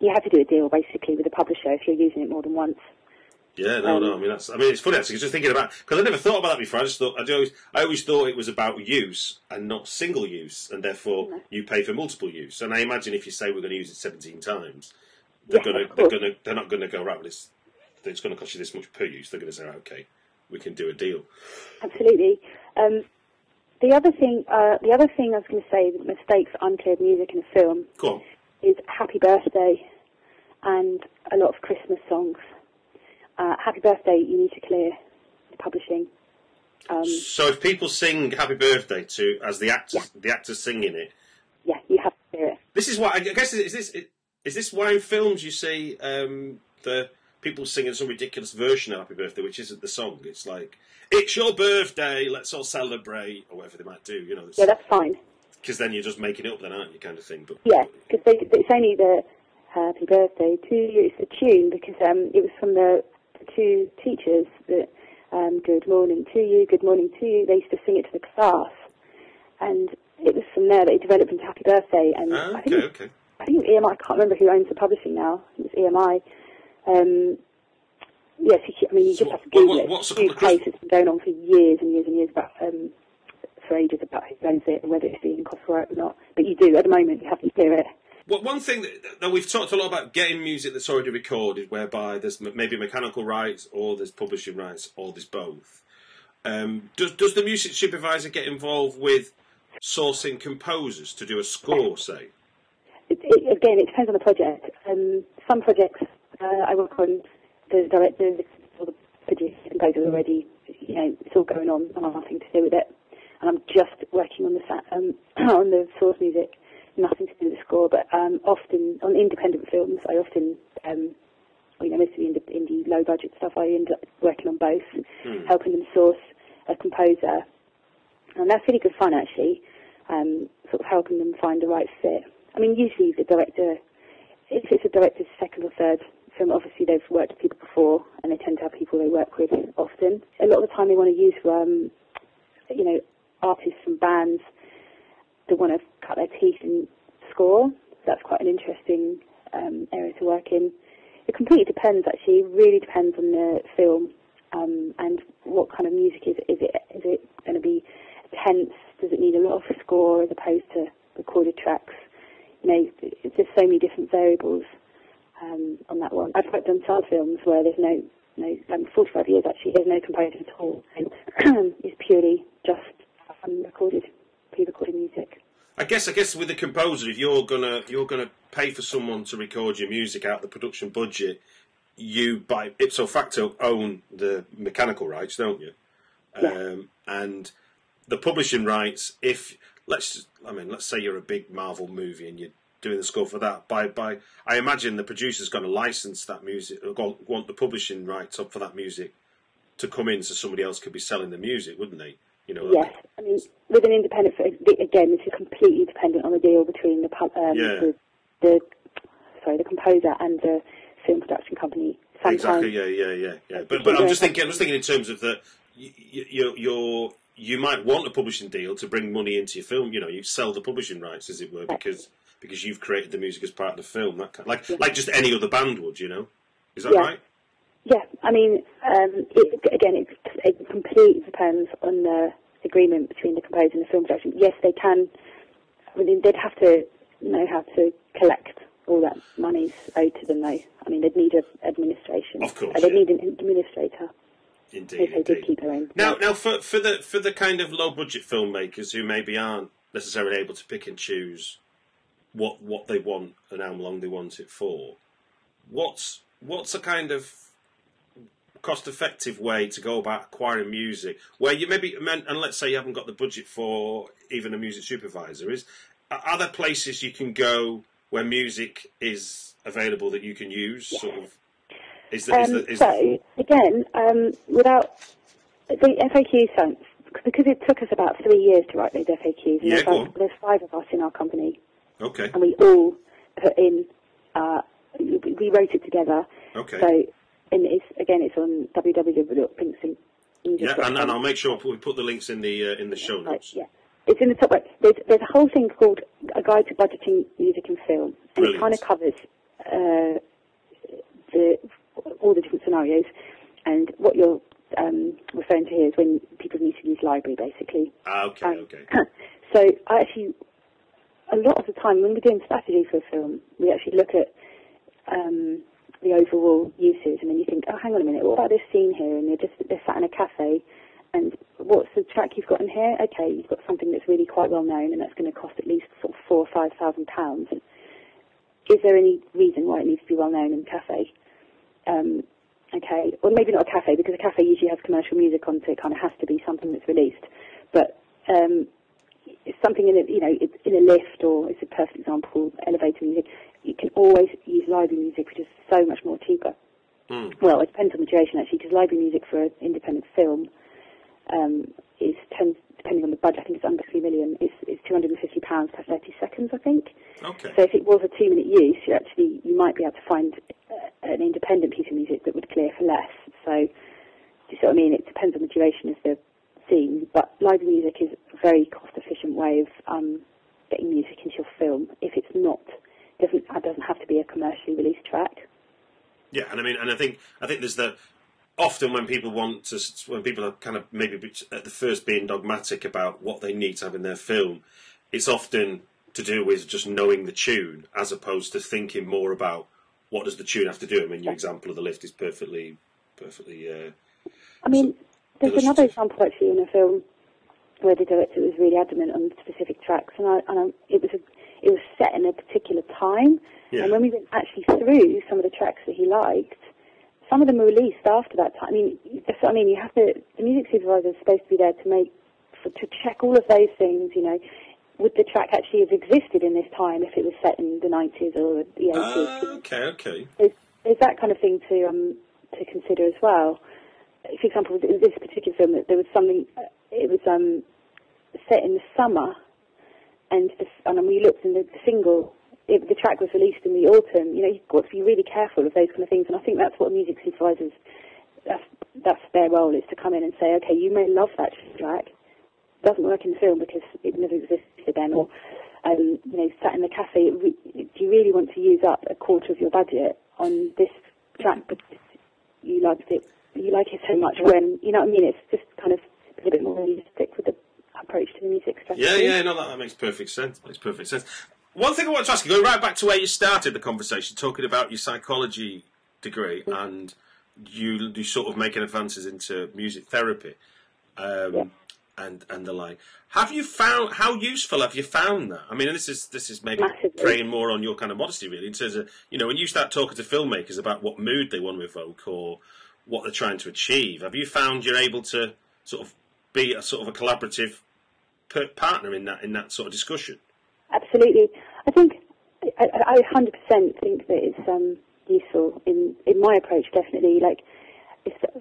you have to do a deal basically with the publisher if you're using it more than once. Yeah, no, no. I Um, mean, that's. I mean, it's funny actually. Just thinking about because I never thought about that before. I just thought I always, I always thought it was about use and not single use, and therefore Mm. you pay for multiple use. And I imagine if you say we're going to use it seventeen times, they're Yes, going to, they're going to, they're not going to go right. Well, it's, it's going to cost you this much per use. They're going to say, okay, we can do a deal. Absolutely. Um, the other thing, uh, the other thing I was going to say, mistakes for uncleared music in a film Go on. is Happy Birthday and a lot of Christmas songs. Uh, Happy Birthday, you need to clear the publishing. Um, So if people sing "Happy Birthday" to as the actors, the actors singing it, yeah, you have to clear it. this is why I guess is this is this why in films you see um, the people singing some ridiculous version of "Happy Birthday," which isn't the song. It's like "It's your birthday, let's all celebrate" or whatever they might do. You know, Yeah, that's fine. because then you're just making it up, then aren't you, kind of thing. But Yeah, because it's only the Happy Birthday to you. It's the tune because um, it was from the, the two teachers that um, Good morning to you, good morning to you. They used to sing it to the class, and it was from there that it developed into Happy Birthday. And Ah, I think okay. I think EMI. I can't remember who owns the publishing now. It's EMI. Um, yes, you, I mean you So just have to Google what- it. what's Huge case. It's been going on for years and years and years about um, for ages about who owns it and whether it's being copyright or not. But you do at the moment. You have to clear it. Well, one thing that, that we've talked a lot about getting music that's already recorded, whereby there's maybe mechanical rights, or there's publishing rights, or there's both. Um, does does the music supervisor get involved with sourcing composers to do a score, say? It, it, again, it depends on the project. Um, some projects uh, I work on, the director or the producer are already, you know, it's all going on, and I've nothing to do with it. And I'm just working on the sa- um, on the source music, nothing to do with the score. But um, often on independent films, I often, um, you know, most of the indie, indie low budget stuff, I end up working on both, helping them source a composer, and that's really good fun actually. Um, sort of helping them find the right fit. I mean, usually the director, if it's a director's second or third obviously they've worked with people before, and they tend to have people they work with often. A lot of the time, they want to use, um, you know, artists from bands that want to cut their teeth in score. That's quite an interesting um, area to work in. It completely depends, actually. It really depends on the film um, and what kind of music is it. Is it is it going to be tense? Does it need a lot of score as opposed to recorded tracks? You know, there's so many different variables um, on that one. I've worked on child films where there's no, no, um, 45 years actually, there's no composer at all, and it's purely just um, recorded, pre-recorded music. I guess I guess with the composer, if you're gonna you're gonna pay for someone to record your music out of the production budget, you by ipso facto own the mechanical rights, don't you? Yeah. Um, and the publishing rights. If let's I mean let's say you're a big Marvel movie and you're doing the score for that. By by, I imagine the producer's going to license that music or go- want the publishing rights up for that music to come in, so somebody else could be selling the music, wouldn't they? You know. Yes, I mean, with an independent, again, this is completely dependent on the deal between the um, Yeah. the, the sorry, the composer and the film production company. Sometimes, Exactly. Yeah. Yeah. Yeah. Yeah. But but I'm just thinking. I'm just thinking in terms of the you you you're, you might want a publishing deal to bring money into your film. You know, you sell the publishing rights, as it were, because because you've created the music as part of the film. That kind, like like just any other band would. You know, is that Yeah. right? Yeah, I mean, um, it, again, it, it completely depends on the agreement between the composer and the film production. Yes, they can. I mean, they'd have to know how to collect all that money's owed to them, though. I mean, they'd need an administration. Of course, Uh, they'd yeah. need an administrator Indeed. if they did keep their own. Now, now for for the for the kind of low budget filmmakers who maybe aren't necessarily able to pick and choose what what they want and how long they want it for, what's what's a kind of cost effective way to go about acquiring music? Where you maybe and let's say you haven't got the budget for even a music supervisor is are there places you can go where music is available that you can use sort of? Is there, is Um, there, is so again, um, without the FAQ sense, because it took us about three years to write those FAQs, and Yeah, there's, go like- on. there's five of us in our company, okay and we all put in, uh, we wrote it together. okay So, and it's again, it's on www.thinksyncmusic.com. Yeah, and, and I'll make sure we put the links in the uh, in the show Right, notes. yeah. It's in the top right. There's, there's a whole thing called A Guide to Budgeting Music and Film. And Brilliant. it kind of covers uh, the, all the different scenarios. And what you're um, referring to here is when people need to use library, basically. Ah, okay, Um, okay. so I actually, a lot of the time when we're doing strategy for a film, we actually look at um, the overall uses, and then you think, oh, hang on a minute, what about this scene here? And they're just they're sat in a cafe, and what's the track you've got in here? Okay, you've got something that's really quite well known, and that's going to cost at least sort of four or five thousand pounds. Is there any reason why it needs to be well known in a cafe? Um, okay. well, maybe not a cafe because a cafe usually has commercial music on, so it kind of has to be something that's released. But um, something in a, you know, it's in a lift or it's a perfect example, elevator music. You can always use library music, which is so much more cheaper. Well, it depends on the duration actually, because library music for an independent film um, is ten, depending on the budget. I think it's under three million. It's, it's two hundred and fifty pounds per thirty seconds, I think. Okay. So if it was a two-minute use, you actually you might be able to find uh, an independent piece of music that would clear for less. So, do you see what I mean? It depends on the duration of the scene, but live music is a very cost-efficient way of um, getting music into your film. If it's not, doesn't it doesn't have to be a commercially released track. Yeah, and I mean, and I think I think there's the often when people want to when people are kind of maybe at the first being dogmatic about what they need to have in their film, it's often to do with just knowing the tune as opposed to thinking more about what does the tune have to do. I mean, your example of the lift is perfectly perfectly. Uh, I mean, there's another example actually in a film where the director was really adamant on specific tracks, and, I, and I, it was a, it was set in a particular time. Yeah. And when we went actually through some of the tracks that he liked, some of them were released after that time. I mean, that's what I mean. You have to. The music supervisor is supposed to be there to make for, to check all of those things. You know, would the track actually have existed in this time if it was set in the 90s or the 80s? ah, okay, okay. there's, there's that kind of thing to um, to consider as well. For example, in this particular film, there was something. uh, It was um, set in the summer, and the, and you looked in the, the single, it, the track was released in the autumn. You know, you've got to be really careful of those kind of things, and I think that's what music supervisors. That's that's their role is to come in and say, okay, you may love that track, it doesn't work in the film because it never existed then, or um, you know, sat in the cafe. re- Do you really want to use up a quarter of your budget on this track because you liked it? You like it so much when you know what I mean. It's just kind of a bit more realistic with the approach to the music strategy. Yeah, yeah, no, that, that makes perfect sense. Makes perfect sense. One thing I want to ask you, going right back to where you started the conversation, talking about your psychology degree and you you sort of making advances into music therapy, um, Yeah. and and the like. Have you found how useful have you found that? I mean, this is this is maybe Massively. preying more on your kind of modesty, really, in terms of you know when you start talking to filmmakers about what mood they want to evoke or what they're trying to achieve. Have you found you're able to sort of be a sort of a collaborative per- partner in that in that sort of discussion? Absolutely. I think I, I 100% think that it's um, useful in in my approach. Definitely, like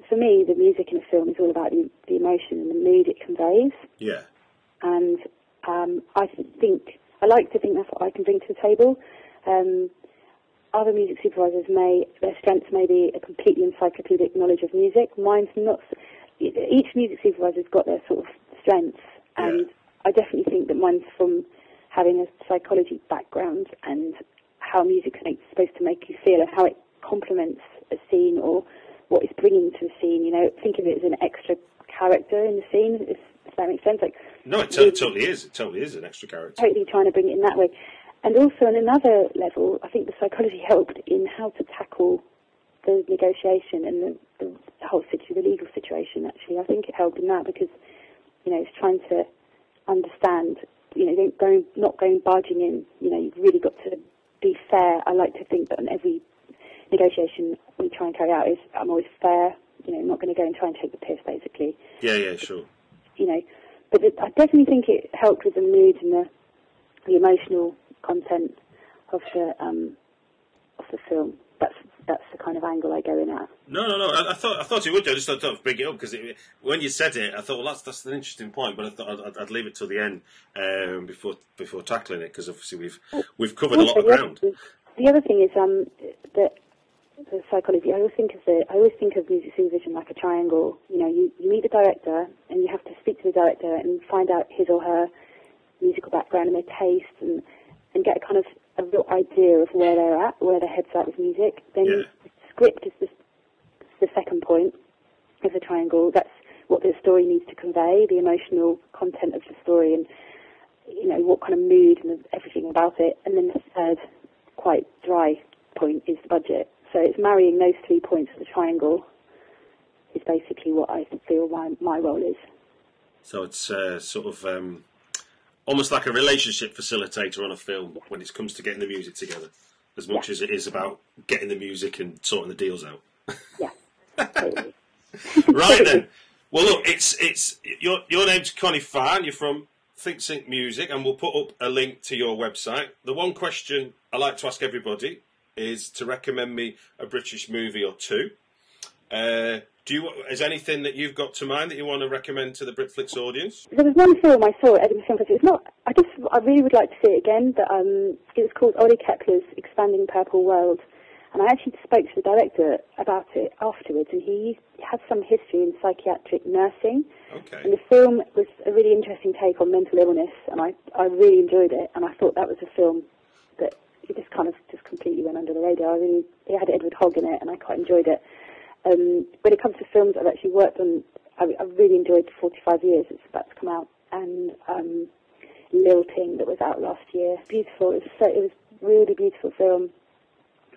for me, the music in a film is all about the, the emotion and the mood it conveys. Yeah, and um, I think I like to think that's what I can bring to the table. Um, other music supervisors may their strengths may be a completely encyclopedic knowledge of music. Mine's not. Each music supervisor's got their sort of strengths, and Yeah. I definitely think that mine's from having a psychology background and how music's make, supposed to make you feel and how it complements a scene or what it's bringing to the scene. You know, think of it as an extra character in the scene. If, if that makes sense, like no, it, to- it totally is. It totally is an extra character. totally trying to bring it in that way. And also on another level, I think the psychology helped in how to tackle the negotiation and the, the whole situ- the legal situation. Actually, I think it helped in that because you know it's trying to understand. You know, don't going not going barging in. You know, you've really got to be fair. I like to think that on every negotiation we try and carry out is I'm always fair. You know, I'm not going to go and try and take the piss, basically Yeah, yeah, sure. you know, but it, I definitely think it helped with the mood and the the emotional content of the um, of the film. That's that's the kind of angle I go in at. No, no, no. I, I thought I thought you would. I just thought I'd bring it up because when you said it, I thought, well, that's that's an interesting point. But I thought I'd, I'd leave it till the end um, before before tackling it because obviously we've we've covered a lot of the ground. other- The other thing is um, that the psychology. I always think of the. I always think of music supervision like a triangle. You know, you, you meet the director and you have to speak to the director and find out his or her musical background and their taste and and get a kind of a real idea of where they're at, where their heads at with music. Then Yeah. the script is the, the second point of the triangle. That's what the story needs to convey, the emotional content of the story, and you know what kind of mood and everything about it. And then the third, quite dry point is the budget. So it's marrying those three points of the triangle is basically what I feel my my role is. So it's uh, sort of um, almost like a relationship facilitator on a film when it comes to getting the music together, as much as it is about getting the music and sorting the deals out. Yeah. right then. Well, look, it's it's your your name's Connie Farr. You're from ThinkSync Music, and we'll put up a link to your website. The one question I like to ask everybody is to recommend me a British movie or two. Uh, do you is anything that you've got to mind that you want to recommend to the Britflicks audience? There was one film I saw at Edinburgh Film Festival. It's not. I just. I really would like to see it again. But um, it was called Ollie Kepler's Expanding Purple World, and I actually spoke to the director about it afterwards, and he had some history in psychiatric nursing. Okay. And the film was a really interesting take on mental illness, and I, I really enjoyed it. And I thought that was a film that it just kind of just completely went under the radar. I really, it had Edward Hogg in it, and I quite enjoyed it. Um, when it comes to films I've actually worked on, I, really enjoyed 45 Years. It's about to come out, and um, Lilting that was out last year. Beautiful. It was, so, it was really beautiful film.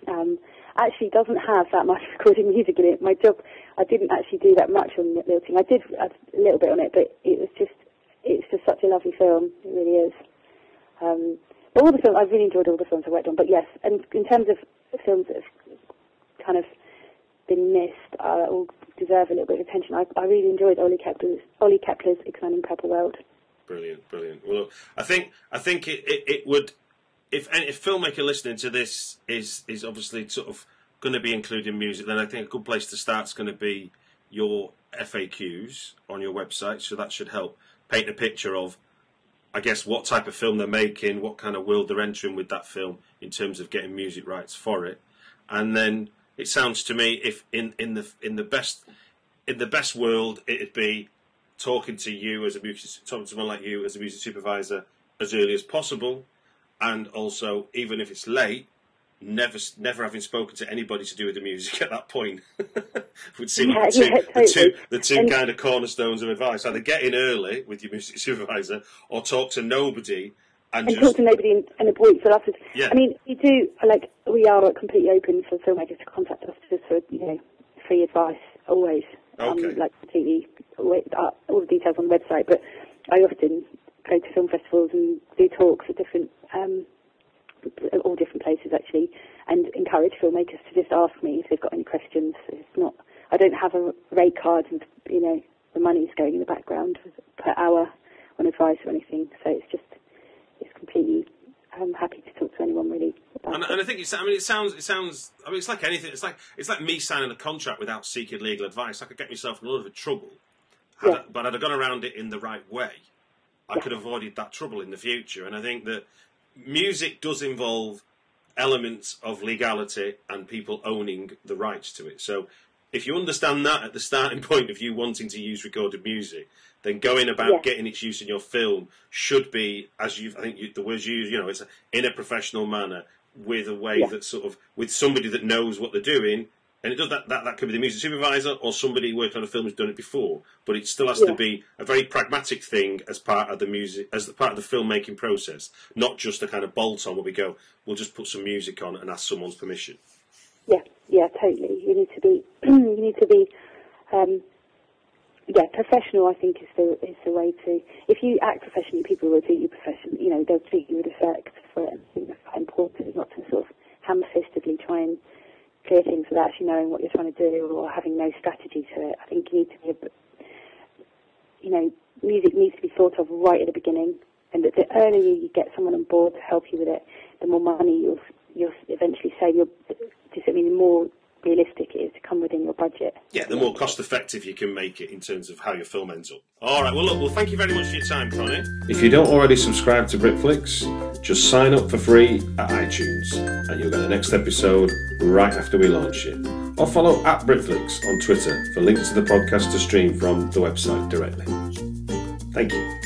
Um, actually doesn't have that much recorded music in it. My job, I didn't actually do that much on Lilting. I did a little bit on it, but it was just, it's just such a lovely film. It really is. Um, but all the films, I've really enjoyed all the films I worked on. But yes, and in terms of films that have kind of been missed, uh, all deserve a little bit of attention. I, I really enjoyed Ollie Kepler's, Ollie Kepler's Expanding Purple World. Brilliant, brilliant. Well, I think I think it, it, it would if if filmmaker listening to this is is obviously sort of going to be including music, then I think a good place to start is going to be your FAQs on your website. So that should help paint a picture of, I guess, what type of film they're making, what kind of world they're entering with that film in terms of getting music rights for it, and then it sounds to me if in in the in the best in the best world it'd be talking to you as a music talking to someone like you as a music supervisor as early as possible. And also even if it's late never never having spoken to anybody to do with the music at that point would seem Yeah, the two, yeah, the two the two And- kind of cornerstones of advice. Either get in early with your music supervisor or talk to nobody and, and just talk to nobody in, in a week for afterwards. Yeah. I mean, we do like we are completely open for filmmakers to contact us just for you know free advice always. Okay. Um, like completely uh, all the details on the website, but I often go to film festivals and do talks at different um, all different places actually, and encourage filmmakers to just ask me if they've got any questions. It's not. I don't have a rate card and you know the money's going in the background per hour on advice or anything. So it's just I'm happy to talk to anyone really And, and I think it's. I mean, it sounds. It sounds. I mean, it's like anything. It's like it's like me signing a contract without seeking legal advice. I could get myself in a lot of trouble, had Yeah. I, but had I gone around it in the right way, I Yeah. could have avoided that trouble in the future. And I think that music does involve elements of legality and people owning the rights to it. So if you understand that at the starting point of you wanting to use recorded music, then going about Yeah. getting its use in your film should be, as you I think you, the words you use, you know, it's in a professional manner with a way Yeah. that sort of with somebody that knows what they're doing. And it does that, that. That could be the music supervisor or somebody working on a film who's done it before. But it still has to be a very pragmatic thing as part of the music, as the part of the filmmaking process, not just a kind of bolt on where we go. We'll just put some music on and ask someone's permission. Yeah, yeah, totally. You need to be, you need to be, um, yeah, professional. I think is the is the way to. If you act professionally, people will treat you professionally. You know, they'll treat you with respect for it. I think that's quite important, not to sort of ham-fistedly try and clear things without actually knowing what you're trying to do or having no strategy to it. I think you need to be, a, you know, music needs to be thought of right at the beginning. And that the earlier you get someone on board to help you with it, the more money you'll you'll eventually save. You'll, just, I mean, the more realistic it is to come within your budget. Yeah, the more cost effective you can make it in terms of how your film ends up. All right, well, look, well, thank you very much for your time, Connie. If you don't already subscribe to Britflicks, just sign up for free at iTunes and you'll get the next episode right after we launch it. Or follow at Britflicks on Twitter for links to the podcast to stream from the website directly. Thank you.